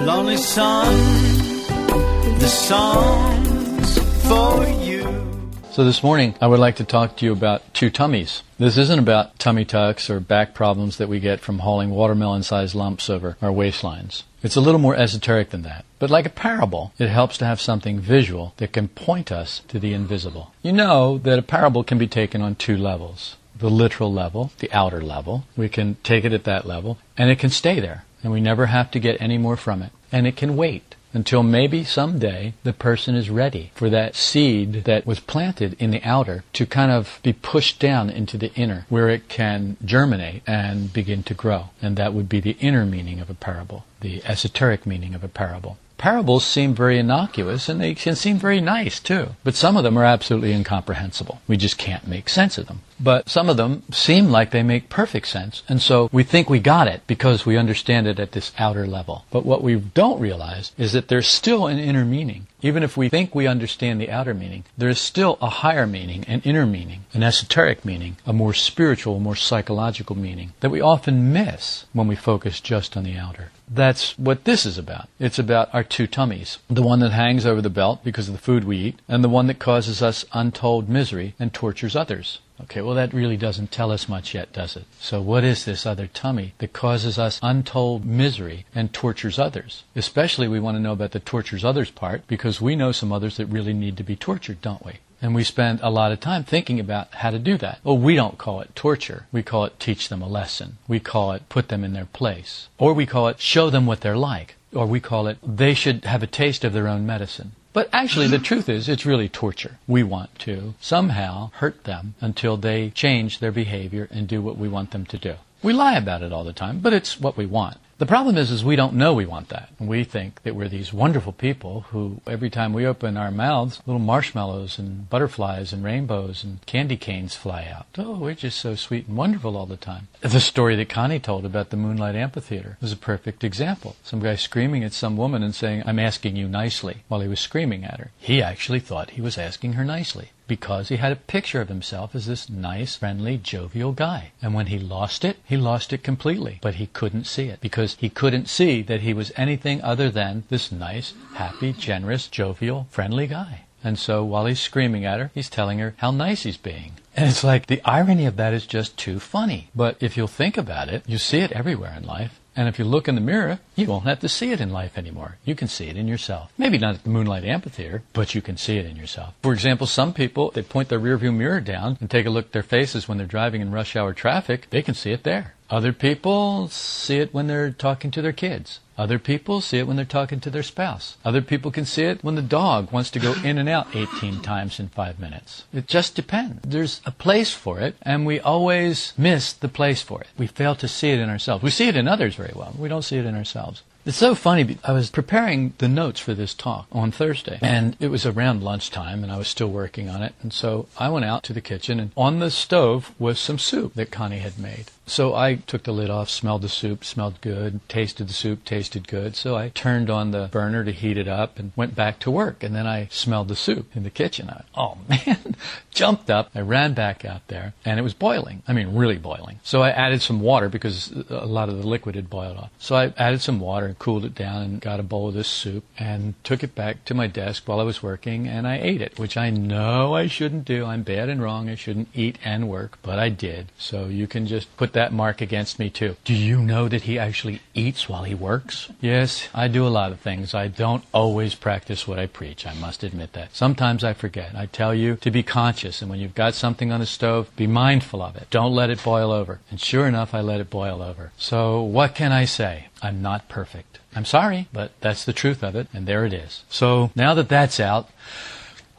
Lonely Sun, the songs for you. So this morning, I would like to talk to you about two tummies. This isn't about tummy tucks or back problems that we get from hauling watermelon-sized lumps over our waistlines. It's a little more esoteric than that. But like a parable, it helps to have something visual that can point us to the invisible. You know that a parable can be taken on two levels. The literal level, the outer level. We can take it at that level, and it can stay there, and we never have to get any more from it. And it can wait until maybe someday the person is ready for that seed that was planted in the outer to kind of be pushed down into the inner where it can germinate and begin to grow. And that would be the inner meaning of a parable, the esoteric meaning of a parable. Parables seem very innocuous and they can seem very nice too, but some of them are absolutely incomprehensible. We just can't make sense of them. But some of them seem like they make perfect sense, and so we think we got it because we understand it at this outer level. But what we don't realize is that there's still an inner meaning. Even if we think we understand the outer meaning, there is still a higher meaning, an inner meaning, an esoteric meaning, a more spiritual, more psychological meaning that we often miss when we focus just on the outer. That's what this is about. It's about our two tummies. The one that hangs over the belt because of the food we eat, and the one that causes us untold misery and tortures others. Okay, well, that really doesn't tell us much yet, does it? So, what is this other tummy that causes us untold misery and tortures others? Especially, we want to know about the tortures others part because we know some others that really need to be tortured, don't we? And we spend a lot of time thinking about how to do that. Well, we don't call it torture. We call it teach them a lesson. We call it put them in their place. Or we call it show them what they're like. Or we call it they should have a taste of their own medicine. But actually, the truth is, it's really torture. We want to somehow hurt them until they change their behavior and do what we want them to do. We lie about it all the time, but it's what we want. The problem is, is we don't know we want that. We think that we're these wonderful people who, every time we open our mouths, little marshmallows and butterflies and rainbows and candy canes fly out. Oh, we're just so sweet and wonderful all the time. The story that Connie told about the Moonlight Amphitheater was a perfect example. Some guy screaming at some woman and saying, I'm asking you nicely, while he was screaming at her. He actually thought he was asking her nicely because he had a picture of himself as this nice, friendly, jovial guy. And when he lost it, he lost it completely. But he couldn't see it because he couldn't see that he was anything other than this nice, happy, generous, jovial, friendly guy. And so while he's screaming at her, he's telling her how nice he's being. And it's like the irony of that is just too funny. But if you'll think about it, you see it everywhere in life. And if you look in the mirror, you won't have to see it in life anymore. You can see it in yourself. Maybe not at the Moonlight Amphitheater, but you can see it in yourself. For example, some people, they point their rearview mirror down and take a look at their faces when they're driving in rush hour traffic. They can see it there. Other people see it when they're talking to their kids. Other people see it when they're talking to their spouse. Other people can see it when the dog wants to go in and out 18 times in five minutes. It just depends. There's a place for it, and we always miss the place for it. We fail to see it in ourselves. We see it in others very well. We don't see it in ourselves. It's so funny. I was preparing the notes for this talk on Thursday, and it was around lunchtime, and I was still working on it. And so I went out to the kitchen, and on the stove was some soup that Connie had made. So I took the lid off, smelled the soup, smelled good, tasted the soup, tasted good. So I turned on the burner to heat it up and went back to work. And then I smelled the soup in the kitchen. I, oh man, jumped up. I ran back out there and it was boiling. I mean, really boiling. So I added some water because a lot of the liquid had boiled off. So I added some water and cooled it down and got a bowl of this soup and took it back to my desk while I was working and I ate it, which I know I shouldn't do. I'm bad and wrong. I shouldn't eat and work, but I did. So you can just put mark against me too. Do you know that he actually eats while he works? Yes, I do a lot of things. I don't always practice what I preach. I must admit that. Sometimes I forget. I tell you to be conscious, and when you've got something on the stove, be mindful of it. Don't let it boil over. And sure enough, I let it boil over. So what can I say? I'm not perfect. I'm sorry, but that's the truth of it, and there it is. So now that that's out,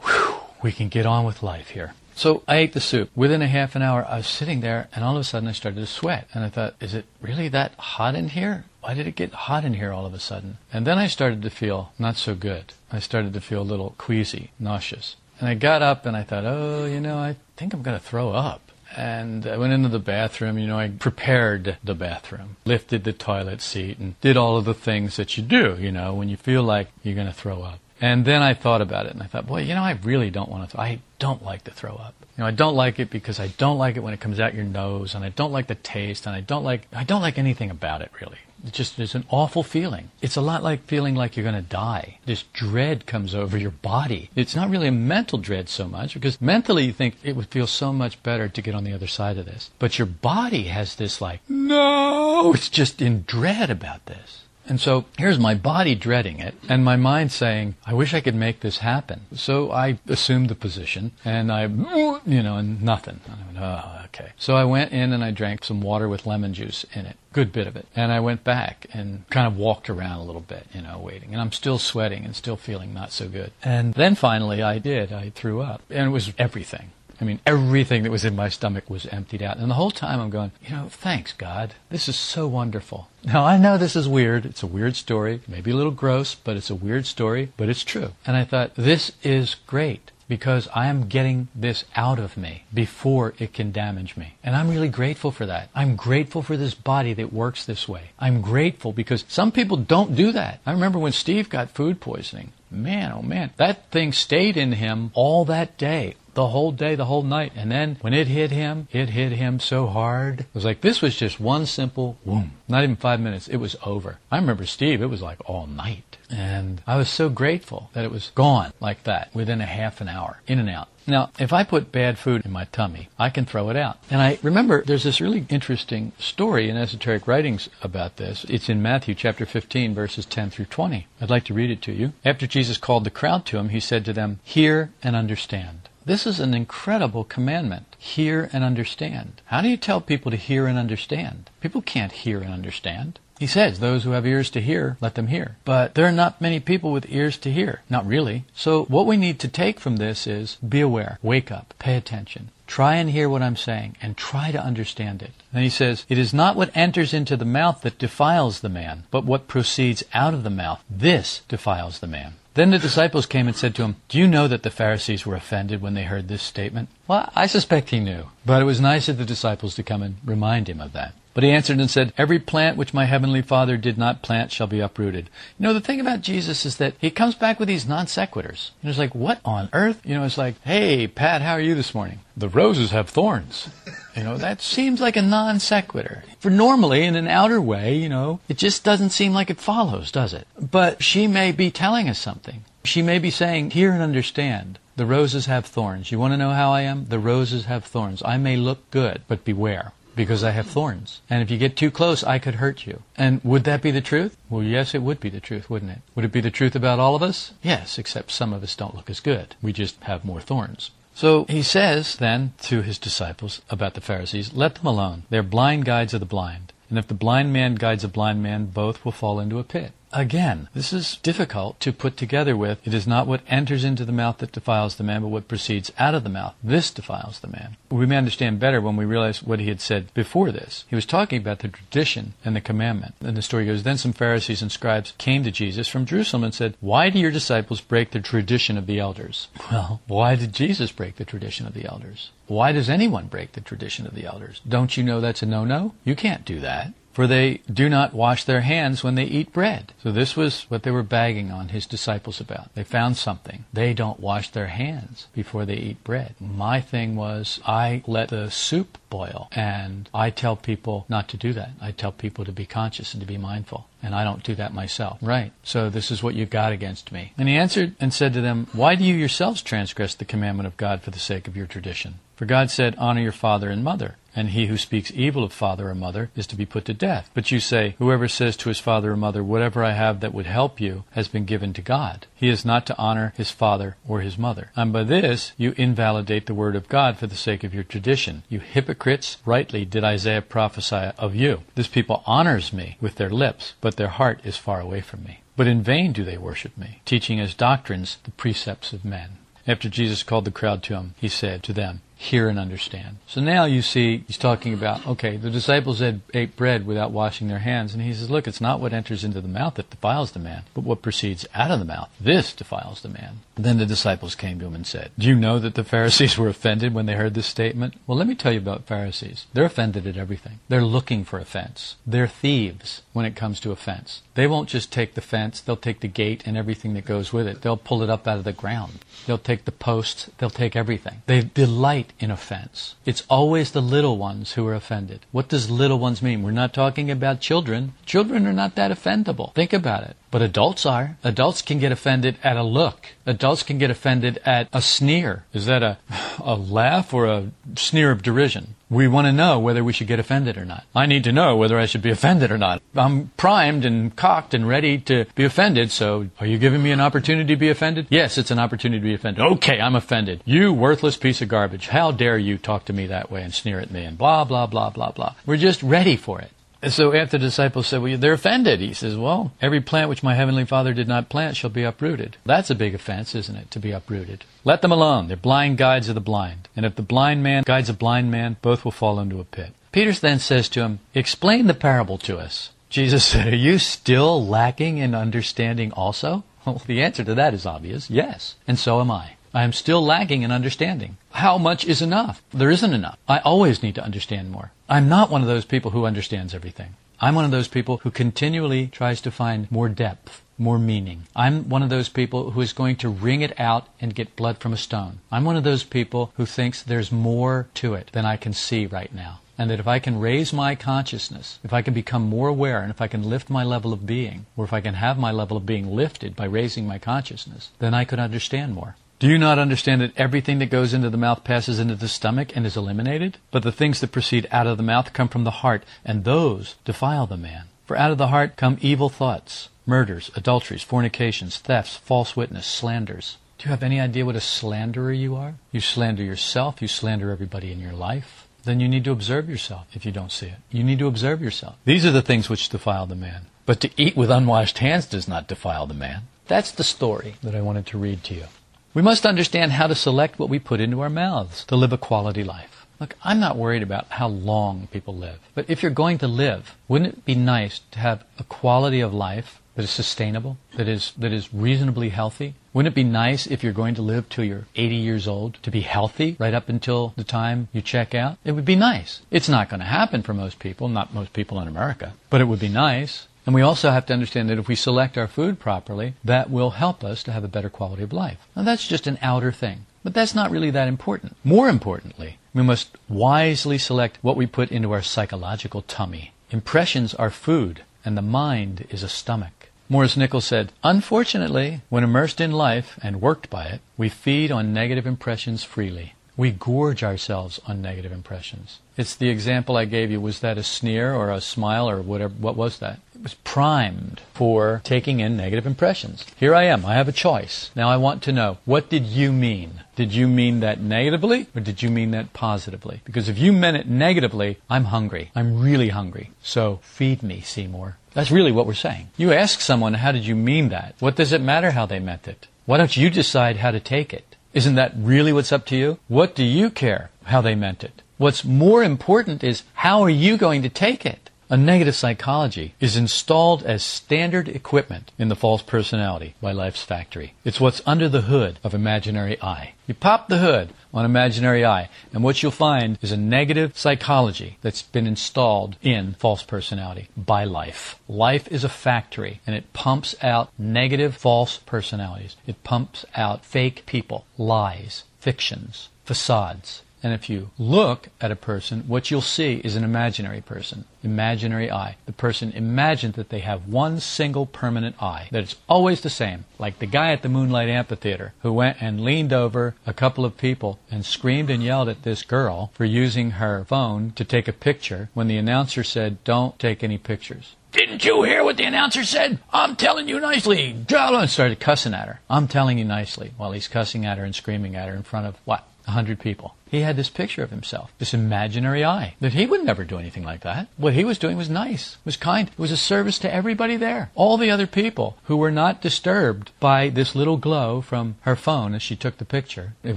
whew, we can get on with life here. So I ate the soup. Within a half an hour, I was sitting there, and all of a sudden I started to sweat. And I thought, is it really that hot in here? Why did it get hot in here all of a sudden? And then I started to feel not so good. I started to feel a little queasy, nauseous. And I got up and I thought, oh, you know, I think I'm going to throw up. And I went into the bathroom, you know, I prepared the bathroom, lifted the toilet seat, and did all of the things that you do, you know, when you feel like you're going to throw up. And then I thought about it and I thought, boy, you know, I really don't want to, th- I don't like to throw up. You know, I don't like it because I don't like it when it comes out your nose and I don't like the taste and I don't like, I don't like anything about it really. It just, it's an awful feeling. It's a lot like feeling like you're going to die. This dread comes over your body. It's not really a mental dread so much because mentally you think it would feel so much better to get on the other side of this. But your body has this like, no, it's just in dread about this. And so here's my body dreading it and my mind saying, I wish I could make this happen. So I assumed the position and I, you know, and nothing. I went, oh, okay. So I went in and I drank some water with lemon juice in it. Good bit of it. And I went back and kind of walked around a little bit, you know, waiting. And I'm still sweating and still feeling not so good. And then finally I did. I threw up. And it was everything. I mean, everything that was in my stomach was emptied out. And the whole time I'm going, you know, thanks, God. This is so wonderful. Now, I know this is weird. It's a weird story. Maybe a little gross, but it's a weird story, but it's true. And I thought, this is great because I am getting this out of me before it can damage me. And I'm really grateful for that. I'm grateful for this body that works this way. I'm grateful because some people don't do that. I remember when Steve got food poisoning. Man, oh man, that thing stayed in him all that day the whole day, the whole night. And then when it hit him, it hit him so hard. It was like this was just one simple boom. Not even five minutes. It was over. I remember Steve, it was like all night. And I was so grateful that it was gone like that within a half an hour, in and out. Now, if I put bad food in my tummy, I can throw it out. And I remember there's this really interesting story in esoteric writings about this. It's in Matthew chapter 15, verses 10 through 20. I'd like to read it to you. After Jesus called the crowd to him, he said to them, Hear and understand. This is an incredible commandment. Hear and understand. How do you tell people to hear and understand? People can't hear and understand. He says, those who have ears to hear, let them hear. But there are not many people with ears to hear. Not really. So what we need to take from this is be aware, wake up, pay attention. Try and hear what I'm saying and try to understand it. Then he says, It is not what enters into the mouth that defiles the man, but what proceeds out of the mouth. This defiles the man. Then the disciples came and said to him, Do you know that the Pharisees were offended when they heard this statement? Well, I suspect he knew. But it was nice of the disciples to come and remind him of that. But he answered and said, Every plant which my heavenly Father did not plant shall be uprooted. You know, the thing about Jesus is that he comes back with these non sequiturs. And it's like, what on earth? You know, it's like, hey, Pat, how are you this morning? The roses have thorns. You know, that seems like a non sequitur. For normally, in an outer way, you know, it just doesn't seem like it follows, does it? But she may be telling us something. She may be saying, hear and understand. The roses have thorns. You want to know how I am? The roses have thorns. I may look good, but beware because I have thorns. And if you get too close, I could hurt you. And would that be the truth? Well, yes, it would be the truth, wouldn't it? Would it be the truth about all of us? Yes, except some of us don't look as good. We just have more thorns. So he says then to his disciples about the Pharisees, let them alone. They're blind guides of the blind. And if the blind man guides a blind man, both will fall into a pit. Again, this is difficult to put together with it is not what enters into the mouth that defiles the man, but what proceeds out of the mouth. This defiles the man. We may understand better when we realize what he had said before this. He was talking about the tradition and the commandment. And the story goes Then some Pharisees and scribes came to Jesus from Jerusalem and said, Why do your disciples break the tradition of the elders? Well, why did Jesus break the tradition of the elders? Why does anyone break the tradition of the elders? Don't you know that's a no no? You can't do that for they do not wash their hands when they eat bread. So this was what they were bagging on his disciples about. They found something. They don't wash their hands before they eat bread. My thing was I let the soup boil and I tell people not to do that. I tell people to be conscious and to be mindful. And I don't do that myself. Right. So this is what you got against me. And he answered and said to them, Why do you yourselves transgress the commandment of God for the sake of your tradition? For God said, Honor your father and mother and he who speaks evil of father or mother is to be put to death. But you say, Whoever says to his father or mother, Whatever I have that would help you has been given to God. He is not to honor his father or his mother. And by this you invalidate the word of God for the sake of your tradition. You hypocrites, rightly did Isaiah prophesy of you. This people honors me with their lips, but their heart is far away from me. But in vain do they worship me, teaching as doctrines the precepts of men. After Jesus called the crowd to him, he said to them, hear and understand. So now you see he's talking about, okay, the disciples had ate bread without washing their hands, and he says, look, it's not what enters into the mouth that defiles the man, but what proceeds out of the mouth. This defiles the man. Then the disciples came to him and said, Do you know that the Pharisees were offended when they heard this statement? Well, let me tell you about Pharisees. They're offended at everything. They're looking for offense. They're thieves when it comes to offense. They won't just take the fence, they'll take the gate and everything that goes with it. They'll pull it up out of the ground. They'll take the posts, they'll take everything. They delight in offense. It's always the little ones who are offended. What does little ones mean? We're not talking about children. Children are not that offendable. Think about it. But adults are. Adults can get offended at a look. Adults can get offended at a sneer. Is that a, a laugh or a sneer of derision? We want to know whether we should get offended or not. I need to know whether I should be offended or not. I'm primed and cocked and ready to be offended, so are you giving me an opportunity to be offended? Yes, it's an opportunity to be offended. Okay, I'm offended. You worthless piece of garbage. How dare you talk to me that way and sneer at me and blah, blah, blah, blah, blah. We're just ready for it. And so after the disciples said, well, they're offended, he says, well, every plant which my heavenly Father did not plant shall be uprooted. That's a big offense, isn't it, to be uprooted? Let them alone. They're blind guides of the blind. And if the blind man guides a blind man, both will fall into a pit. Peter then says to him, explain the parable to us. Jesus said, are you still lacking in understanding also? Well, the answer to that is obvious. Yes. And so am I. I am still lagging in understanding. How much is enough? There isn't enough. I always need to understand more. I'm not one of those people who understands everything. I'm one of those people who continually tries to find more depth, more meaning. I'm one of those people who is going to wring it out and get blood from a stone. I'm one of those people who thinks there's more to it than I can see right now. And that if I can raise my consciousness, if I can become more aware, and if I can lift my level of being, or if I can have my level of being lifted by raising my consciousness, then I could understand more. Do you not understand that everything that goes into the mouth passes into the stomach and is eliminated? But the things that proceed out of the mouth come from the heart, and those defile the man. For out of the heart come evil thoughts, murders, adulteries, fornications, thefts, false witness, slanders. Do you have any idea what a slanderer you are? You slander yourself, you slander everybody in your life. Then you need to observe yourself if you don't see it. You need to observe yourself. These are the things which defile the man. But to eat with unwashed hands does not defile the man. That's the story that I wanted to read to you. We must understand how to select what we put into our mouths to live a quality life. Look, I'm not worried about how long people live. But if you're going to live, wouldn't it be nice to have a quality of life that is sustainable, that is, that is reasonably healthy? Wouldn't it be nice if you're going to live till you're 80 years old to be healthy right up until the time you check out? It would be nice. It's not going to happen for most people, not most people in America, but it would be nice. And we also have to understand that if we select our food properly, that will help us to have a better quality of life. Now that's just an outer thing. But that's not really that important. More importantly, we must wisely select what we put into our psychological tummy. Impressions are food, and the mind is a stomach. Maurice Nicoll said, Unfortunately, when immersed in life and worked by it, we feed on negative impressions freely. We gorge ourselves on negative impressions. It's the example I gave you. Was that a sneer or a smile or whatever? What was that? It was primed for taking in negative impressions. Here I am. I have a choice. Now I want to know, what did you mean? Did you mean that negatively or did you mean that positively? Because if you meant it negatively, I'm hungry. I'm really hungry. So feed me, Seymour. That's really what we're saying. You ask someone, how did you mean that? What does it matter how they meant it? Why don't you decide how to take it? Isn't that really what's up to you? What do you care how they meant it? What's more important is how are you going to take it? A negative psychology is installed as standard equipment in the false personality by Life's Factory. It's what's under the hood of imaginary I. You pop the hood on imaginary I, and what you'll find is a negative psychology that's been installed in false personality by life. Life is a factory, and it pumps out negative false personalities. It pumps out fake people, lies, fictions, facades. And if you look at a person, what you'll see is an imaginary person, imaginary I. The person imagines that they have one single permanent I, that it's always the same, like the guy at the Moonlight Amphitheater who went and leaned over a couple of people and screamed and yelled at this girl for using her phone to take a picture when the announcer said, Don't take any pictures. Didn't you hear what the announcer said? I'm telling you nicely. And started cussing at her. I'm telling you nicely while he's cussing at her and screaming at her in front of what? A hundred people. He had this picture of himself, this imaginary I, that he would never do anything like that. What he was doing was nice, was kind, it was a service to everybody there. All the other people who were not disturbed by this little glow from her phone as she took the picture. It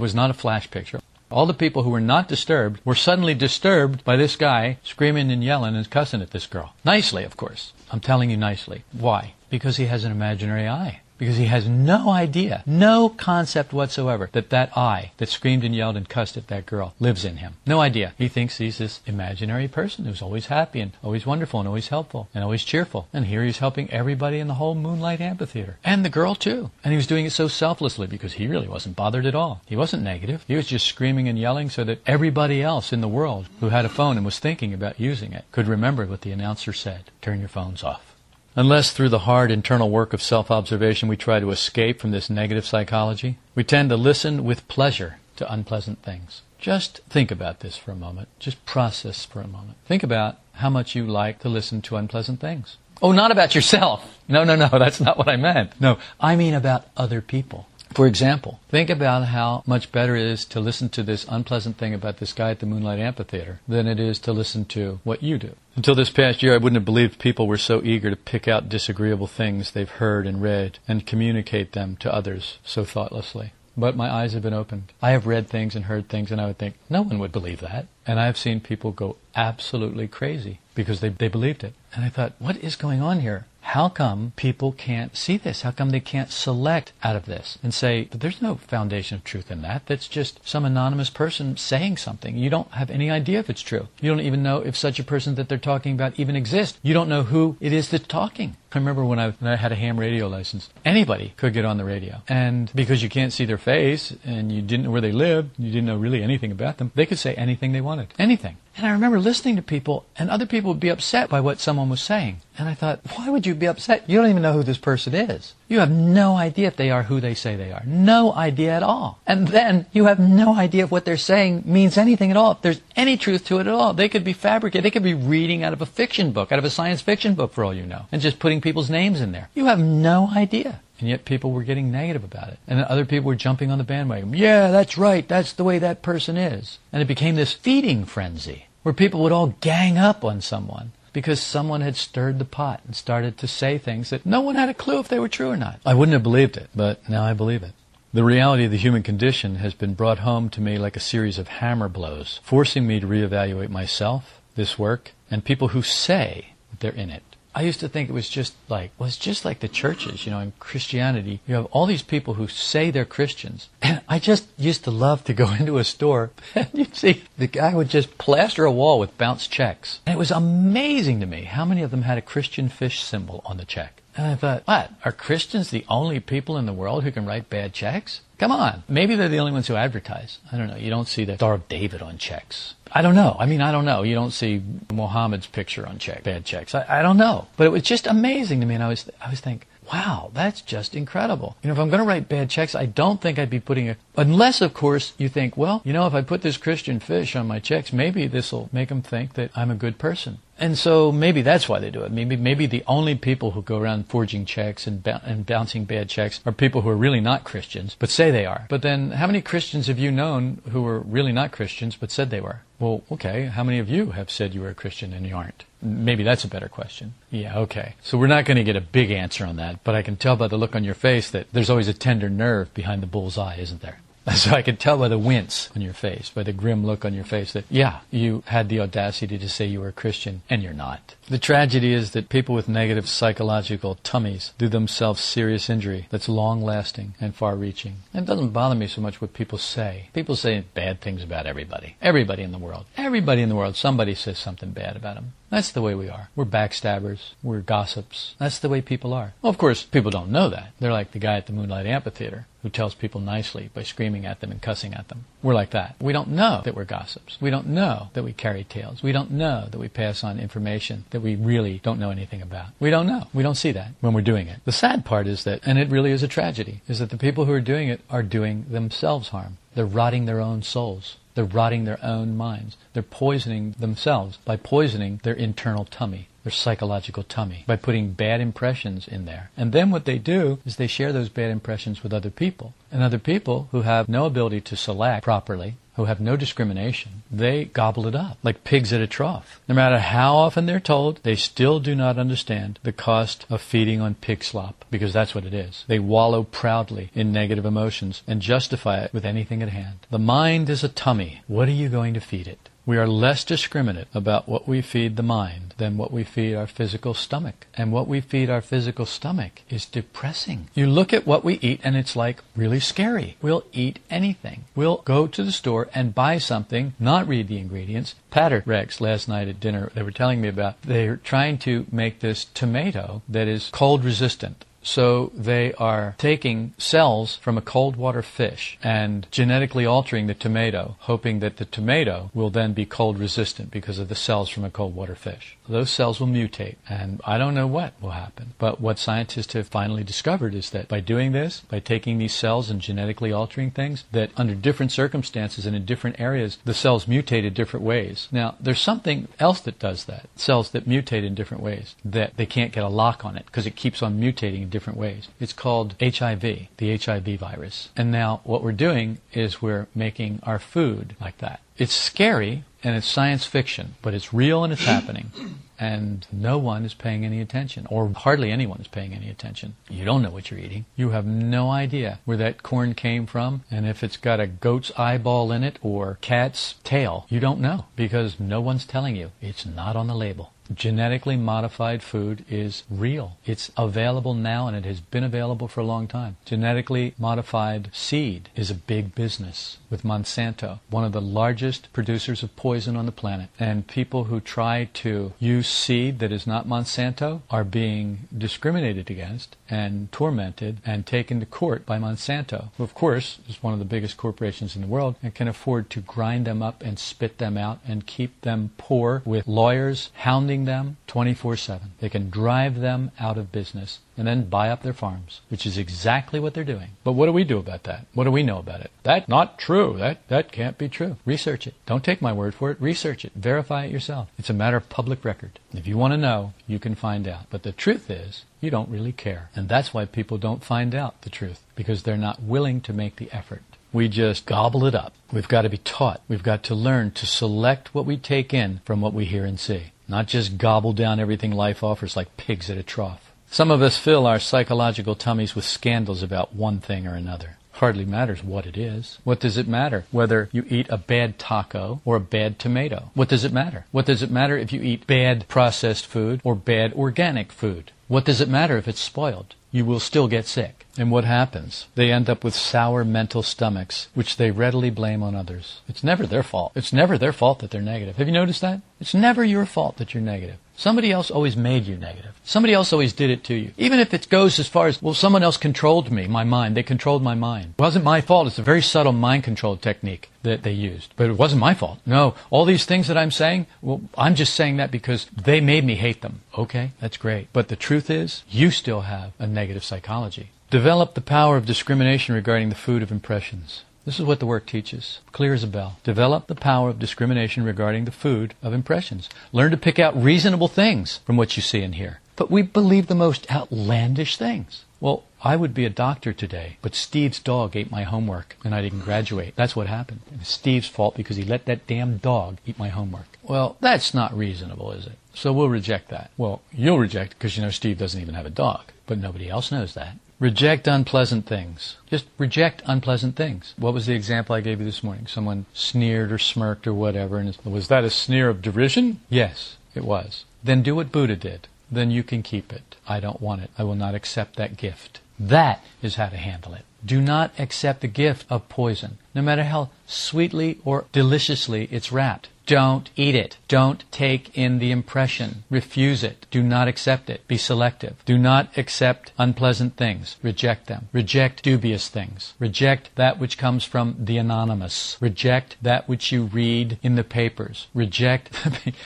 was not a flash picture. All the people who were not disturbed were suddenly disturbed by this guy screaming and yelling and cussing at this girl. Nicely, of course. I'm telling you nicely. Why? Because he has an imaginary I. because he has no idea, no concept whatsoever that that I that screamed and yelled and cussed at that girl lives in him. No idea. He thinks he's this imaginary person who's always happy and always wonderful and always helpful and always cheerful. And here he's helping everybody in the whole Moonlight Amphitheater. And the girl too. And he was doing it so selflessly because he really wasn't bothered at all. He wasn't negative. He was just screaming and yelling so that everybody else in the world who had a phone and was thinking about using it could remember what the announcer said. Turn your phones off. Unless through the hard internal work of self observation we try to escape from this negative psychology, we tend to listen with pleasure to unpleasant things. Just think about this for a moment. Just process for a moment. Think about how much you like to listen to unpleasant things. Oh, not about yourself. No, no, no, that's not what I meant. No, I mean about other people. For example, think about how much better it is to listen to this unpleasant thing about this guy at the Moonlight Amphitheater than it is to listen to what you do. Until this past year, I wouldn't have believed people were so eager to pick out disagreeable things they've heard and read and communicate them to others so thoughtlessly. But my eyes have been opened. I have read things and heard things, and I would think, no one would believe that. And I have seen people go absolutely crazy because they, they believed it. And I thought, what is going on here? How come people can't see this? How come they can't select out of this and say, But there's no foundation of truth in that? That's just some anonymous person saying something. You don't have any idea if it's true. You don't even know if such a person that they're talking about even exists. You don't know who it is that's talking. I remember when I, when I had a ham radio license, anybody could get on the radio. And because you can't see their face and you didn't know where they lived, you didn't know really anything about them, they could say anything they wanted. Anything. And I remember listening to people, and other people would be upset by what someone was saying. And I thought, why would you be upset? You don't even know who this person is. You have no idea if they are who they say they are. No idea at all. And then you have no idea if what they're saying means anything at all. If there's any truth to it at all. They could be fabricated. They could be reading out of a fiction book, out of a science fiction book for all you know, and just putting people's names in there. You have no idea. And yet people were getting negative about it. And then other people were jumping on the bandwagon. Yeah, that's right. That's the way that person is. And it became this feeding frenzy where people would all gang up on someone because someone had stirred the pot and started to say things that no one had a clue if they were true or not. I wouldn't have believed it, but now I believe it. The reality of the human condition has been brought home to me like a series of hammer blows, forcing me to reevaluate myself, this work, and people who say they're in it. I used to think it was just like well, it's just like the churches, you know, in Christianity. You have all these people who say they're Christians. And I just used to love to go into a store and you'd see the guy would just plaster a wall with bounced checks. And it was amazing to me how many of them had a Christian fish symbol on the check. Uh, and I thought, what? Are Christians the only people in the world who can write bad checks? Come on. Maybe they're the only ones who advertise. I don't know. You don't see the Star of David on checks. I don't know. I mean, I don't know. You don't see Mohammed's picture on check, bad checks. I, I don't know. But it was just amazing to me. And I was, I was thinking, wow, that's just incredible. You know, if I'm going to write bad checks, I don't think I'd be putting a, unless of course you think, well, you know, if I put this Christian fish on my checks, maybe this will make them think that I'm a good person. And so maybe that's why they do it. Maybe maybe the only people who go around forging checks and, and bouncing bad checks are people who are really not Christians, but say they are. But then, how many Christians have you known who were really not Christians but said they were? Well, okay. How many of you have said you were a Christian and you aren't? Maybe that's a better question. Yeah, okay. So we're not going to get a big answer on that, but I can tell by the look on your face that there's always a tender nerve behind the bull's eye, isn't there? So I could tell by the wince on your face, by the grim look on your face that, yeah, you had the audacity to say you were a Christian, and you're not. The tragedy is that people with negative psychological tummies do themselves serious injury that's long lasting and far reaching. And it doesn't bother me so much what people say. People say bad things about everybody. Everybody in the world. Everybody in the world, somebody says something bad about them. That's the way we are. We're backstabbers. We're gossips. That's the way people are. Well, of course, people don't know that. They're like the guy at the Moonlight Amphitheater who tells people nicely by screaming at them and cussing at them. We're like that. We don't know that we're gossips. We don't know that we carry tales. We don't know that we pass on information that we really don't know anything about. We don't know. We don't see that when we're doing it. The sad part is that, and it really is a tragedy, is that the people who are doing it are doing themselves harm. They're rotting their own souls. They're rotting their own minds. They're poisoning themselves by poisoning their internal tummy, their psychological tummy, by putting bad impressions in there. And then what they do is they share those bad impressions with other people. And other people who have no ability to select properly, who have no discrimination, they gobble it up like pigs at a trough. No matter how often they're told, they still do not understand the cost of feeding on pig slop because that's what it is. They wallow proudly in negative emotions and justify it with anything at hand. The mind is a tummy. What are you going to feed it? We are less discriminate about what we feed the mind than what we feed our physical stomach. And what we feed our physical stomach is depressing. You look at what we eat and it's like really scary. We'll eat anything. We'll go to the store and buy something, not read the ingredients. Patter Rex last night at dinner, they were telling me about they're trying to make this tomato that is cold resistant. So they are taking cells from a cold water fish and genetically altering the tomato, hoping that the tomato will then be cold resistant because of the cells from a cold water fish. Those cells will mutate, and I don't know what will happen. But what scientists have finally discovered is that by doing this, by taking these cells and genetically altering things, that under different circumstances and in different areas, the cells mutate in different ways. Now, there's something else that does that. Cells that mutate in different ways, that they can't get a lock on it because it keeps on mutating different ways. It's called HIV, the HIV virus. And now what we're doing is we're making our food like that. It's scary and it's science fiction, but it's real and it's happening. And no one is paying any attention, or hardly anyone is paying any attention. You don't know what you're eating. You have no idea where that corn came from, and if it's got a goat's eyeball in it or cat's tail. You don't know because no one's telling you. It's not on the label genetically modified food is real. It's available now and it has been available for a long time. Genetically modified seed is a big business with Monsanto, one of the largest producers of poison on the planet. And people who try to use seed that is not Monsanto are being discriminated against and tormented and taken to court by Monsanto, who of course is one of the biggest corporations in the world and can afford to grind them up and spit them out and keep them poor with lawyers hounding them 24 7. They can drive them out of business and then buy up their farms, which is exactly what they're doing. But what do we do about that? What do we know about it? That's not true. That, that can't be true. Research it. Don't take my word for it. Research it. Verify it yourself. It's a matter of public record. If you want to know, you can find out. But the truth is, you don't really care. And that's why people don't find out the truth, because they're not willing to make the effort. We just gobble it up. We've got to be taught. We've got to learn to select what we take in from what we hear and see not just gobble down everything life offers like pigs at a trough. Some of us fill our psychological tummies with scandals about one thing or another. Hardly matters what it is. What does it matter whether you eat a bad taco or a bad tomato? What does it matter? What does it matter if you eat bad processed food or bad organic food? What does it matter if it's spoiled? You will still get sick. And what happens? They end up with sour mental stomachs, which they readily blame on others. It's never their fault. It's never their fault that they're negative. Have you noticed that? It's never your fault that you're negative. Somebody else always made you negative. Somebody else always did it to you. Even if it goes as far as, well, someone else controlled me, my mind. They controlled my mind. It wasn't my fault. It's a very subtle mind control technique that they used. But it wasn't my fault. No, all these things that I'm saying, well, I'm just saying that because they made me hate them. Okay, that's great. But the truth is, you still have a negative psychology. Develop the power of discrimination regarding the food of impressions. This is what the work teaches. Clear as a bell. Develop the power of discrimination regarding the food of impressions. Learn to pick out reasonable things from what you see and hear. But we believe the most outlandish things. Well, I would be a doctor today, but Steve's dog ate my homework and I didn't graduate. That's what happened. It's Steve's fault because he let that damn dog eat my homework. Well, that's not reasonable, is it? So we'll reject that. Well, you'll reject because you know Steve doesn't even have a dog, but nobody else knows that. Reject unpleasant things. Just reject unpleasant things. What was the example I gave you this morning? Someone sneered or smirked or whatever. And was that a sneer of derision? Yes, it was. Then do what Buddha did. Then you can keep it. I don't want it. I will not accept that gift. That is how to handle it. Do not accept the gift of poison, no matter how sweetly or deliciously it's wrapped. Don't eat it. Don't take in the impression. Refuse it. Do not accept it. Be selective. Do not accept unpleasant things. Reject them. Reject dubious things. Reject that which comes from the anonymous. Reject that which you read in the papers. Reject,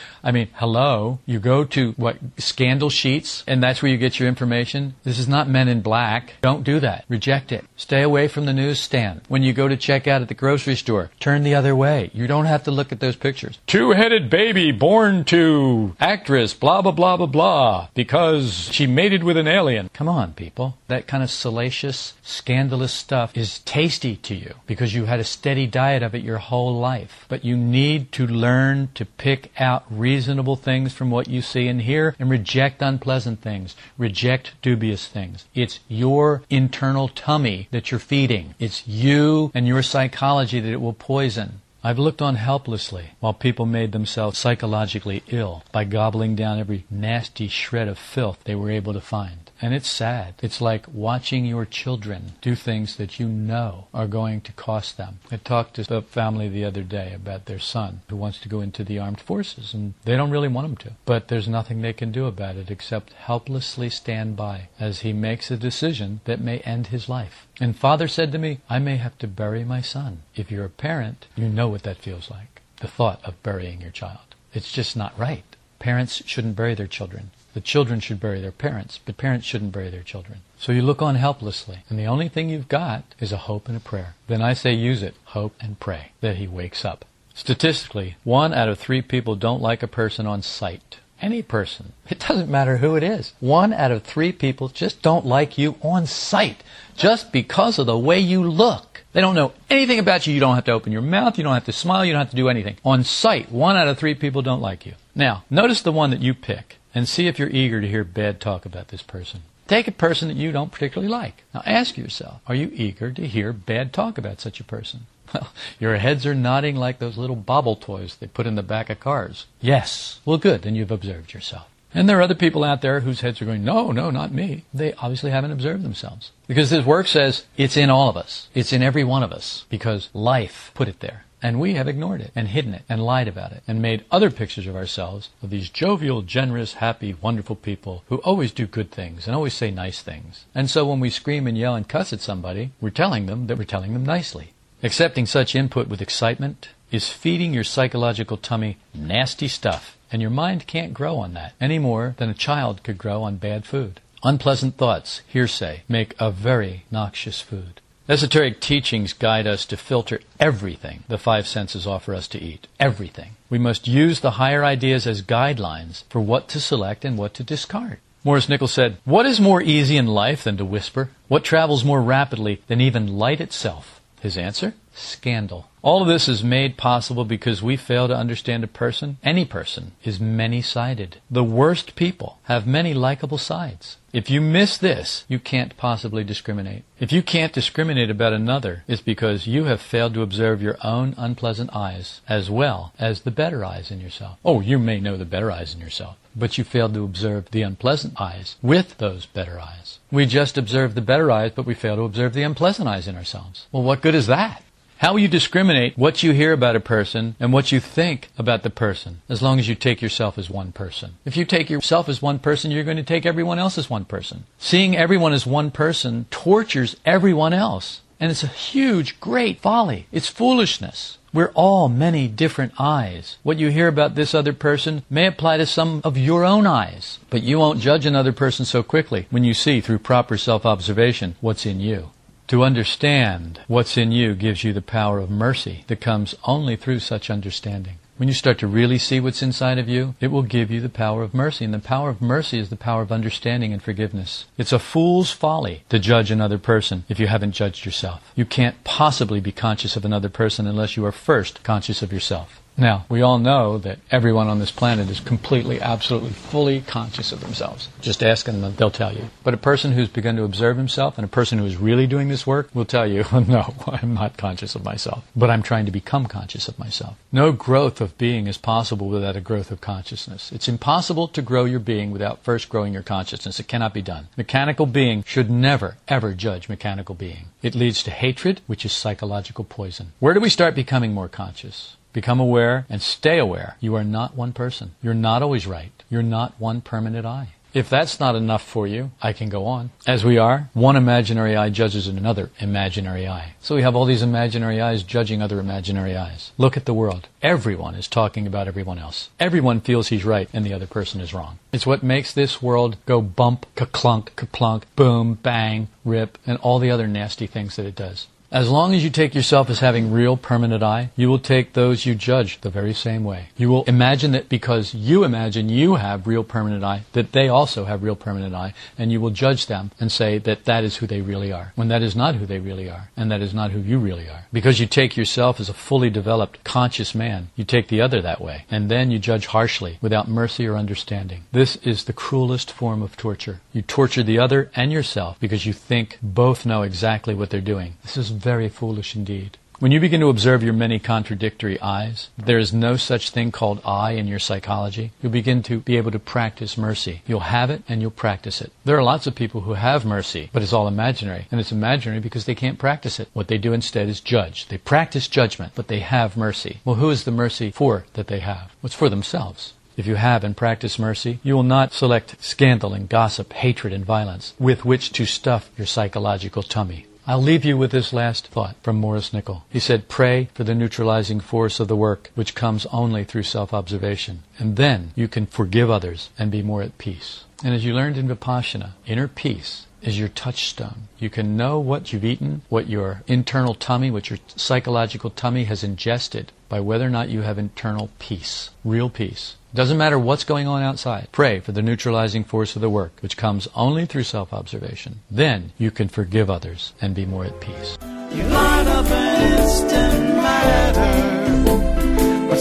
I mean, hello, you go to what, scandal sheets, and that's where you get your information. This is not men in black. Don't do that. Reject it. Stay away from the newsstand. When you go to check out at the grocery store, turn the other way. You don't have to look at those pictures Two headed baby born to actress, blah, blah, blah, blah, blah, because she mated with an alien. Come on, people. That kind of salacious, scandalous stuff is tasty to you because you had a steady diet of it your whole life. But you need to learn to pick out reasonable things from what you see and hear and reject unpleasant things, reject dubious things. It's your internal tummy that you're feeding. It's you and your psychology that it will poison. I've looked on helplessly while people made themselves psychologically ill by gobbling down every nasty shred of filth they were able to find. And it's sad. It's like watching your children do things that you know are going to cost them. I talked to a family the other day about their son who wants to go into the armed forces, and they don't really want him to. But there's nothing they can do about it except helplessly stand by as he makes a decision that may end his life. And father said to me, I may have to bury my son. If you're a parent, you know what that feels like. The thought of burying your child. It's just not right. Parents shouldn't bury their children. The children should bury their parents, but parents shouldn't bury their children. So you look on helplessly, and the only thing you've got is a hope and a prayer. Then I say use it. Hope and pray that he wakes up. Statistically, one out of three people don't like a person on sight. Any person. It doesn't matter who it is. One out of three people just don't like you on sight just because of the way you look. They don't know anything about you. You don't have to open your mouth. You don't have to smile. You don't have to do anything. On sight, one out of three people don't like you. Now, notice the one that you pick and see if you're eager to hear bad talk about this person. Take a person that you don't particularly like. Now ask yourself, are you eager to hear bad talk about such a person? Well, your heads are nodding like those little bobble toys they put in the back of cars. Yes. Well, good. Then you've observed yourself. And there are other people out there whose heads are going, no, no, not me. They obviously haven't observed themselves. Because this work says it's in all of us. It's in every one of us. Because life put it there. And we have ignored it and hidden it and lied about it and made other pictures of ourselves of these jovial, generous, happy, wonderful people who always do good things and always say nice things. And so when we scream and yell and cuss at somebody, we're telling them that we're telling them nicely. Accepting such input with excitement is feeding your psychological tummy nasty stuff. And your mind can't grow on that any more than a child could grow on bad food. Unpleasant thoughts, hearsay, make a very noxious food. Esoteric teachings guide us to filter everything the five senses offer us to eat. Everything. We must use the higher ideas as guidelines for what to select and what to discard. Maurice Nicoll said, What is more easy in life than to whisper? What travels more rapidly than even light itself? His answer? Scandal. All of this is made possible because we fail to understand a person. Any person is many sided. The worst people have many likable sides. If you miss this, you can't possibly discriminate. If you can't discriminate about another, it's because you have failed to observe your own unpleasant I's as well as the better I's in yourself. Oh, you may know the better I's in yourself, but you failed to observe the unpleasant I's with those better I's. We just observe the better I's, but we fail to observe the unpleasant I's in ourselves. Well, what good is that? How will you discriminate what you hear about a person and what you think about the person as long as you take yourself as one person? If you take yourself as one person, you're going to take everyone else as one person. Seeing everyone as one person tortures everyone else. And it's a huge, great folly. It's foolishness. We're all many different I's. What you hear about this other person may apply to some of your own I's, but you won't judge another person so quickly when you see through proper self-observation what's in you. To understand what's in you gives you the power of mercy that comes only through such understanding. When you start to really see what's inside of you, it will give you the power of mercy. And the power of mercy is the power of understanding and forgiveness. It's a fool's folly to judge another person if you haven't judged yourself. You can't possibly be conscious of another person unless you are first conscious of yourself. Now, we all know that everyone on this planet is completely, absolutely, fully conscious of themselves. Just ask them, they'll tell you. But a person who's begun to observe himself and a person who is really doing this work will tell you, no, I'm not conscious of myself, but I'm trying to become conscious of myself. No growth of being is possible without a growth of consciousness. It's impossible to grow your being without first growing your consciousness. It cannot be done. Mechanical being should never, ever judge mechanical being. It leads to hatred, which is psychological poison. Where do we start becoming more conscious? Become aware and stay aware. You are not one person. You're not always right. You're not one permanent I. If that's not enough for you, I can go on. As we are, one imaginary I judges another imaginary I. So we have all these imaginary I's judging other imaginary I's. Look at the world. Everyone is talking about everyone else. Everyone feels he's right and the other person is wrong. It's what makes this world go bump, ka-clunk, ka-plunk, boom, bang, rip, and all the other nasty things that it does. As long as you take yourself as having real permanent I, you will take those you judge the very same way. You will imagine that because you imagine you have real permanent I, that they also have real permanent I, and you will judge them and say that that is who they really are, when that is not who they really are, and that is not who you really are. Because you take yourself as a fully developed, conscious man, you take the other that way, and then you judge harshly, without mercy or understanding. This is the cruelest form of torture. You torture the other and yourself because you think both know exactly what they're doing. This is very foolish indeed. When you begin to observe your many contradictory I's, there is no such thing called I in your psychology. You'll begin to be able to practice mercy. You'll have it and you'll practice it. There are lots of people who have mercy, but it's all imaginary. And it's imaginary because they can't practice it. What they do instead is judge. They practice judgment, but they have mercy. Well, who is the mercy for that they have? Well, it's for themselves. If you have and practice mercy, you will not select scandal and gossip, hatred and violence with which to stuff your psychological tummy. I'll leave you with this last thought from Maurice Nicoll. He said, Pray for the neutralizing force of the work, which comes only through self observation. And then you can forgive others and be more at peace. And as you learned in Vipassana, inner peace is your touchstone. You can know what you've eaten, what your internal tummy, what your psychological tummy has ingested by whether or not you have internal peace, real peace. Doesn't matter what's going on outside. Pray for the neutralizing force of the work, which comes only through self observation. Then you can forgive others and be more at peace. Matter,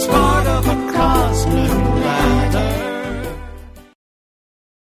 part of a cosmic ladder.